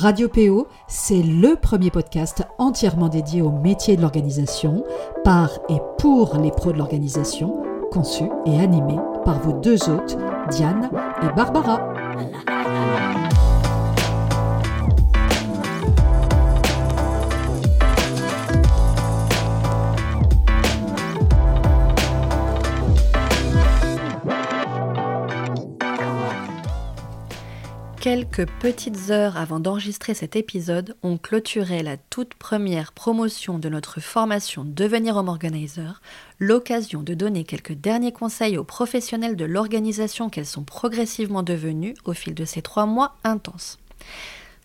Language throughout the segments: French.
Radio PO, c'est le premier podcast entièrement dédié au métier de l'organisation, par et pour les pros de l'organisation, conçu et animé par vos deux hôtes, Diane et Barbara. Quelques petites heures avant d'enregistrer cet épisode, on clôturait la toute première promotion de notre formation Devenir Home Organizer, l'occasion de donner quelques derniers conseils aux professionnels de l'organisation qu'elles sont progressivement devenues au fil de ces trois mois intenses.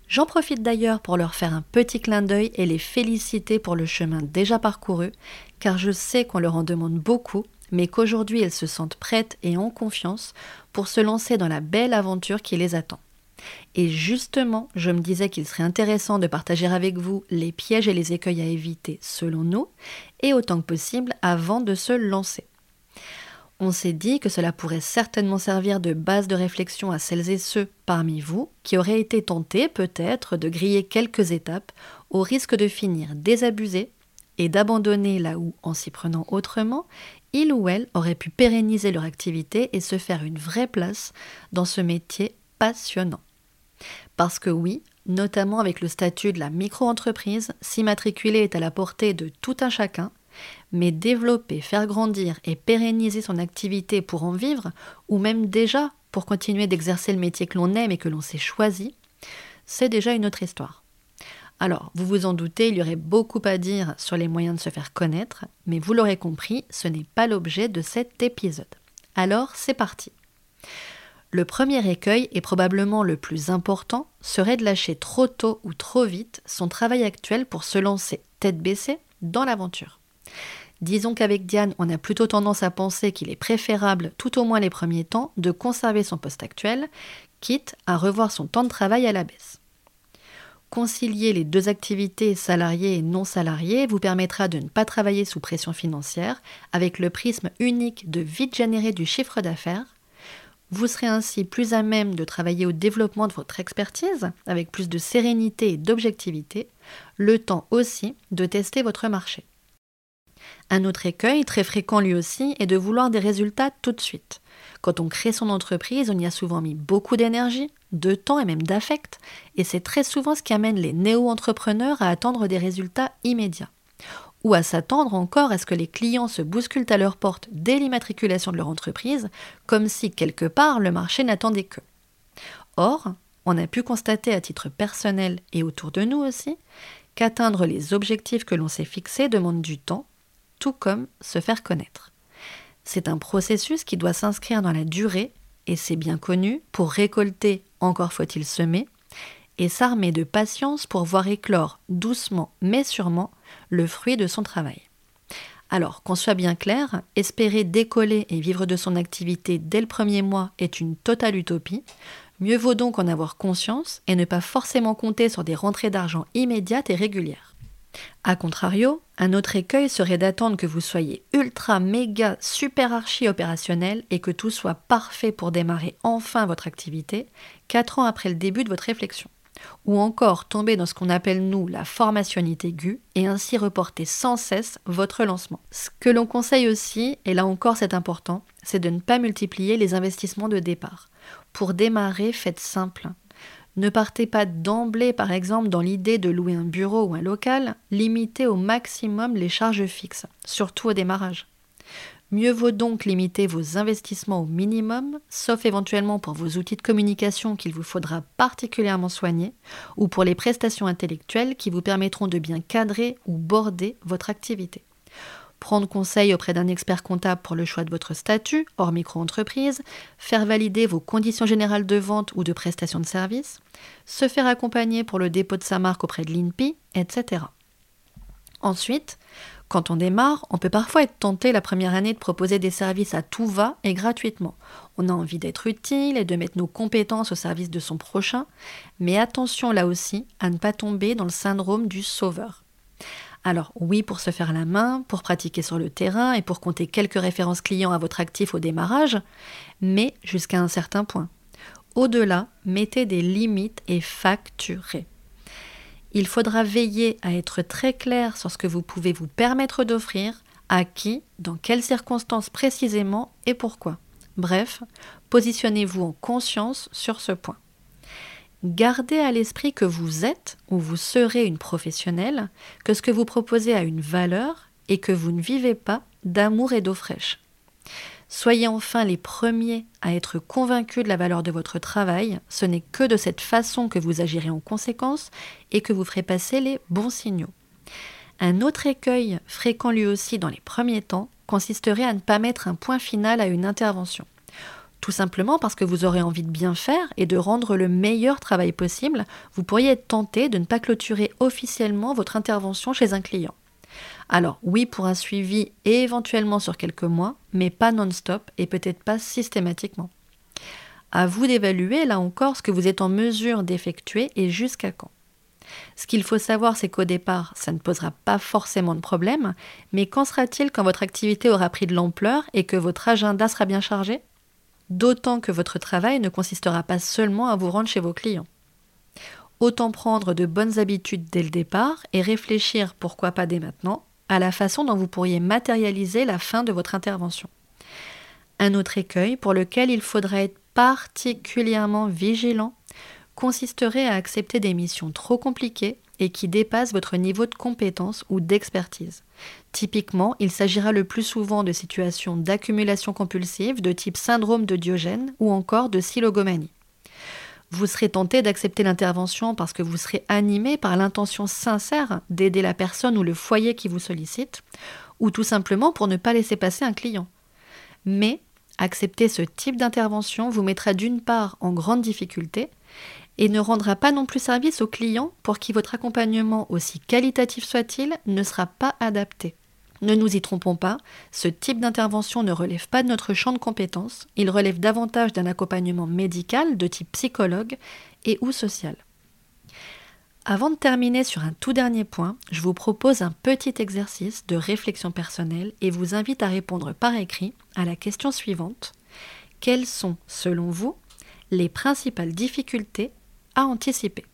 J'en profite d'ailleurs pour leur faire un petit clin d'œil et les féliciter pour le chemin déjà parcouru, car je sais qu'on leur en demande beaucoup, mais qu'aujourd'hui elles se sentent prêtes et en confiance pour se lancer dans la belle aventure qui les attend. Et justement, je me disais qu'il serait intéressant de partager avec vous les pièges et les écueils à éviter selon nous, et autant que possible avant de se lancer. On s'est dit que cela pourrait certainement servir de base de réflexion à celles et ceux parmi vous qui auraient été tentés peut-être de griller quelques étapes au risque de finir désabusés et d'abandonner là où, en s'y prenant autrement, ils ou elles auraient pu pérenniser leur activité et se faire une vraie place dans ce métier passionnant. Parce que oui, notamment avec le statut de la micro-entreprise, s'immatriculer est à la portée de tout un chacun, mais développer, faire grandir et pérenniser son activité pour en vivre, ou même déjà pour continuer d'exercer le métier que l'on aime et que l'on s'est choisi, c'est déjà une autre histoire. Alors, vous vous en doutez, il y aurait beaucoup à dire sur les moyens de se faire connaître, mais vous l'aurez compris, ce n'est pas l'objet de cet épisode. Alors, c'est parti. Le premier écueil, et probablement le plus important, serait de lâcher trop tôt ou trop vite son travail actuel pour se lancer tête baissée dans l'aventure. Disons qu'avec Diane, on a plutôt tendance à penser qu'il est préférable, tout au moins les premiers temps, de conserver son poste actuel, quitte à revoir son temps de travail à la baisse. Concilier les deux activités salariées et non salariées vous permettra de ne pas travailler sous pression financière, avec le prisme unique de vite générer du chiffre d'affaires, vous serez ainsi plus à même de travailler au développement de votre expertise avec plus de sérénité et d'objectivité, le temps aussi de tester votre marché. Un autre écueil, très fréquent lui aussi, est de vouloir des résultats tout de suite. Quand on crée son entreprise, on y a souvent mis beaucoup d'énergie, de temps et même d'affect, et c'est très souvent ce qui amène les néo-entrepreneurs à attendre des résultats immédiats ou à s'attendre encore à ce que les clients se bousculent à leur porte dès l'immatriculation de leur entreprise, comme si quelque part le marché n'attendait que. Or, on a pu constater à titre personnel et autour de nous aussi qu'atteindre les objectifs que l'on s'est fixés demande du temps, tout comme se faire connaître. C'est un processus qui doit s'inscrire dans la durée, et c'est bien connu, pour récolter, encore faut-il semer, et s'armer de patience pour voir éclore doucement mais sûrement le fruit de son travail. Alors, qu'on soit bien clair, espérer décoller et vivre de son activité dès le premier mois est une totale utopie. Mieux vaut donc en avoir conscience et ne pas forcément compter sur des rentrées d'argent immédiates et régulières. A contrario, un autre écueil serait d'attendre que vous soyez ultra méga super archi opérationnel et que tout soit parfait pour démarrer enfin votre activité, 4 ans après le début de votre réflexion ou encore tomber dans ce qu'on appelle nous la formationnité aiguë et ainsi reporter sans cesse votre lancement. Ce que l'on conseille aussi, et là encore c'est important, c'est de ne pas multiplier les investissements de départ. Pour démarrer, faites simple. Ne partez pas d'emblée, par exemple, dans l'idée de louer un bureau ou un local, limitez au maximum les charges fixes, surtout au démarrage. Mieux vaut donc limiter vos investissements au minimum, sauf éventuellement pour vos outils de communication qu'il vous faudra particulièrement soigner, ou pour les prestations intellectuelles qui vous permettront de bien cadrer ou border votre activité. Prendre conseil auprès d'un expert comptable pour le choix de votre statut, hors micro-entreprise, faire valider vos conditions générales de vente ou de prestation de service, se faire accompagner pour le dépôt de sa marque auprès de l'INPI, etc. Ensuite, quand on démarre, on peut parfois être tenté la première année de proposer des services à tout va et gratuitement. On a envie d'être utile et de mettre nos compétences au service de son prochain, mais attention là aussi à ne pas tomber dans le syndrome du sauveur. Alors oui pour se faire la main, pour pratiquer sur le terrain et pour compter quelques références clients à votre actif au démarrage, mais jusqu'à un certain point. Au-delà, mettez des limites et facturez. Il faudra veiller à être très clair sur ce que vous pouvez vous permettre d'offrir, à qui, dans quelles circonstances précisément et pourquoi. Bref, positionnez-vous en conscience sur ce point. Gardez à l'esprit que vous êtes ou vous serez une professionnelle, que ce que vous proposez a une valeur et que vous ne vivez pas d'amour et d'eau fraîche. Soyez enfin les premiers à être convaincus de la valeur de votre travail, ce n'est que de cette façon que vous agirez en conséquence et que vous ferez passer les bons signaux. Un autre écueil, fréquent lui aussi dans les premiers temps, consisterait à ne pas mettre un point final à une intervention. Tout simplement parce que vous aurez envie de bien faire et de rendre le meilleur travail possible, vous pourriez être tenté de ne pas clôturer officiellement votre intervention chez un client. Alors oui pour un suivi et éventuellement sur quelques mois, mais pas non-stop et peut-être pas systématiquement. À vous d'évaluer là encore ce que vous êtes en mesure d'effectuer et jusqu'à quand. Ce qu'il faut savoir, c'est qu'au départ, ça ne posera pas forcément de problème, mais qu'en sera-t-il quand votre activité aura pris de l'ampleur et que votre agenda sera bien chargé? D'autant que votre travail ne consistera pas seulement à vous rendre chez vos clients. Autant prendre de bonnes habitudes dès le départ et réfléchir, pourquoi pas dès maintenant, à la façon dont vous pourriez matérialiser la fin de votre intervention. Un autre écueil pour lequel il faudra être particulièrement vigilant consisterait à accepter des missions trop compliquées et qui dépassent votre niveau de compétence ou d'expertise. Typiquement, il s'agira le plus souvent de situations d'accumulation compulsive de type syndrome de Diogène ou encore de silogomanie. Vous serez tenté d'accepter l'intervention parce que vous serez animé par l'intention sincère d'aider la personne ou le foyer qui vous sollicite, ou tout simplement pour ne pas laisser passer un client. Mais accepter ce type d'intervention vous mettra d'une part en grande difficulté et ne rendra pas non plus service aux clients pour qui votre accompagnement, aussi qualitatif soit-il, ne sera pas adapté. Ne nous y trompons pas, ce type d'intervention ne relève pas de notre champ de compétences, il relève davantage d'un accompagnement médical de type psychologue et ou social. Avant de terminer sur un tout dernier point, je vous propose un petit exercice de réflexion personnelle et vous invite à répondre par écrit à la question suivante. Quelles sont, selon vous, les principales difficultés à anticiper?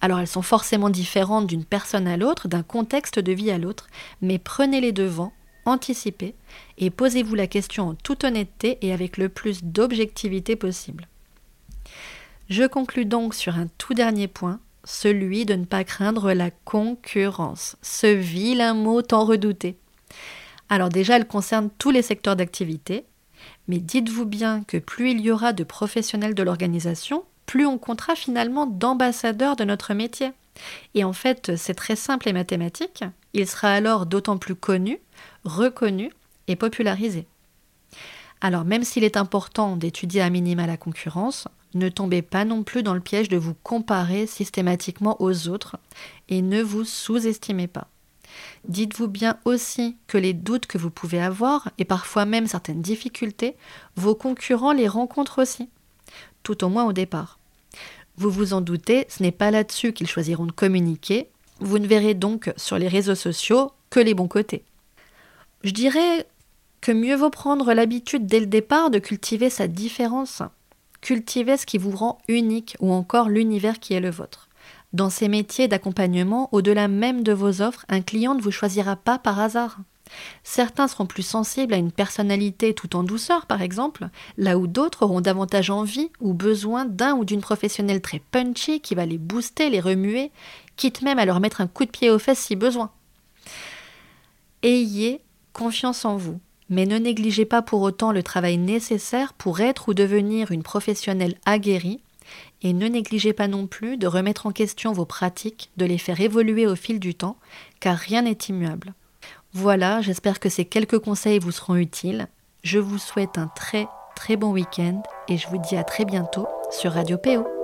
Alors elles sont forcément différentes d'une personne à l'autre, d'un contexte de vie à l'autre, mais prenez les devants, anticipez et posez-vous la question en toute honnêteté et avec le plus d'objectivité possible. Je conclus donc sur un tout dernier point, celui de ne pas craindre la concurrence, ce vilain mot tant redouté. Alors déjà, elle concerne tous les secteurs d'activité, mais dites-vous bien que plus il y aura de professionnels de l'organisation, plus on comptera finalement d'ambassadeurs de notre métier. Et en fait, c'est très simple et mathématique. Il sera alors d'autant plus connu, reconnu et popularisé. Alors même s'il est important d'étudier à minima la concurrence, ne tombez pas non plus dans le piège de vous comparer systématiquement aux autres et ne vous sous-estimez pas. Dites-vous bien aussi que les doutes que vous pouvez avoir, et parfois même certaines difficultés, vos concurrents les rencontrent aussi tout au moins au départ. Vous vous en doutez, ce n'est pas là-dessus qu'ils choisiront de communiquer, vous ne verrez donc sur les réseaux sociaux que les bons côtés. Je dirais que mieux vaut prendre l'habitude dès le départ de cultiver sa différence, cultiver ce qui vous rend unique ou encore l'univers qui est le vôtre. Dans ces métiers d'accompagnement, au-delà même de vos offres, un client ne vous choisira pas par hasard. Certains seront plus sensibles à une personnalité tout en douceur, par exemple, là où d'autres auront davantage envie ou besoin d'un ou d'une professionnelle très punchy qui va les booster, les remuer, quitte même à leur mettre un coup de pied aux fesses si besoin. Ayez confiance en vous, mais ne négligez pas pour autant le travail nécessaire pour être ou devenir une professionnelle aguerrie, et ne négligez pas non plus de remettre en question vos pratiques, de les faire évoluer au fil du temps, car rien n'est immuable. Voilà, j'espère que ces quelques conseils vous seront utiles. Je vous souhaite un très très bon week-end et je vous dis à très bientôt sur Radio PO.